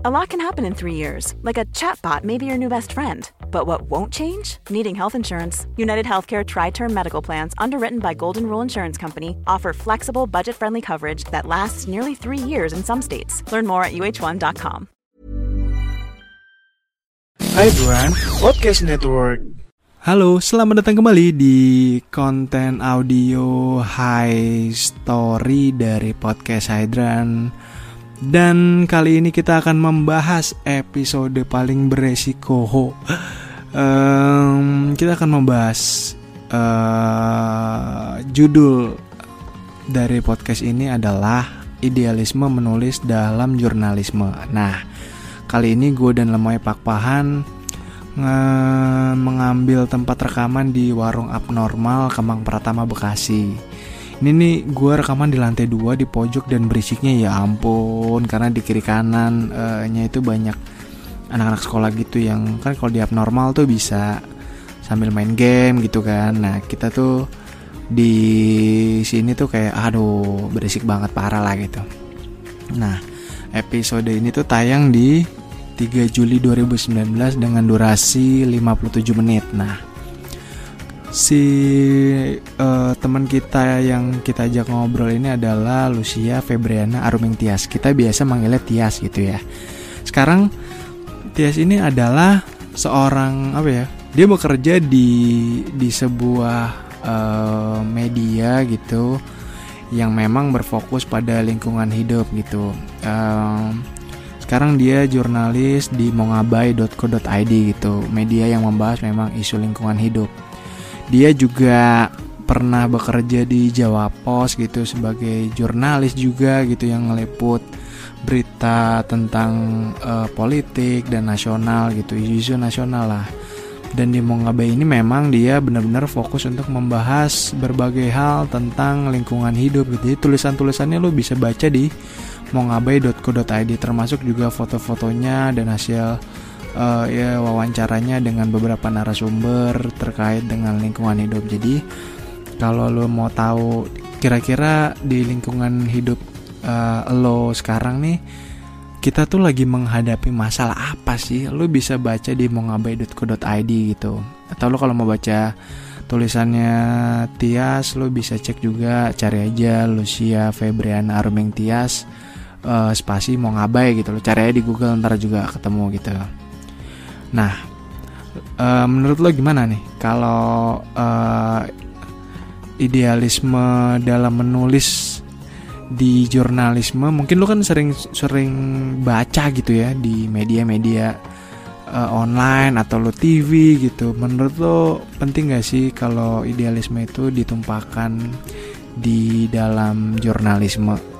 A lot can happen in three years, like a chatbot may be your new best friend. But what won't change? Needing health insurance. United Healthcare Tri Term Medical Plans, underwritten by Golden Rule Insurance Company, offer flexible, budget friendly coverage that lasts nearly three years in some states. Learn more at uh1.com. Hai everyone, Podcast Network. Halo, selamat datang kembali di konten audio High Story dari Podcast Hydran. Dan kali ini kita akan membahas episode paling beresiko. Um, kita akan membahas uh, judul dari podcast ini adalah idealisme menulis dalam jurnalisme. Nah, kali ini gue dan Lemoy Pakpahan mengambil tempat rekaman di warung abnormal Kemang Pratama Bekasi ini nih gue rekaman di lantai dua di pojok dan berisiknya ya ampun karena di kiri kanan uh, nya itu banyak anak-anak sekolah gitu yang kan kalau di abnormal tuh bisa sambil main game gitu kan. Nah kita tuh di sini tuh kayak aduh berisik banget parah lah gitu. Nah episode ini tuh tayang di 3 Juli 2019 dengan durasi 57 menit. Nah si uh, teman kita yang kita ajak ngobrol ini adalah Lucia Febriana Aruming Tias. Kita biasa manggilnya Tias gitu ya. Sekarang Tias ini adalah seorang apa ya? Dia bekerja di di sebuah uh, media gitu yang memang berfokus pada lingkungan hidup gitu. Uh, sekarang dia jurnalis di mongabai.co.id gitu, media yang membahas memang isu lingkungan hidup dia juga pernah bekerja di Jawa Pos gitu sebagai jurnalis juga gitu yang ngeliput berita tentang uh, politik dan nasional gitu isu-isu nasional lah. Dan di Mongabe ini memang dia benar-benar fokus untuk membahas berbagai hal tentang lingkungan hidup gitu. Jadi tulisan-tulisannya lo bisa baca di mongabe.co.id termasuk juga foto-fotonya dan hasil uh, ya wawancaranya dengan beberapa narasumber terkait dengan lingkungan hidup. Jadi kalau lo mau tahu kira-kira di lingkungan hidup uh, lo sekarang nih kita tuh lagi menghadapi masalah apa sih? Lo bisa baca di mongabai.co.id gitu. Atau lo kalau mau baca tulisannya Tias, lo bisa cek juga cari aja Lucia Febriana Arming Tias uh, spasi Mongabai gitu lo cari aja di Google ntar juga ketemu gitu. Nah, uh, menurut lo gimana nih? Kalau uh, idealisme dalam menulis di jurnalisme mungkin lo kan sering sering baca gitu ya di media-media uh, online atau lo TV gitu. Menurut lo penting gak sih kalau idealisme itu ditumpahkan di dalam jurnalisme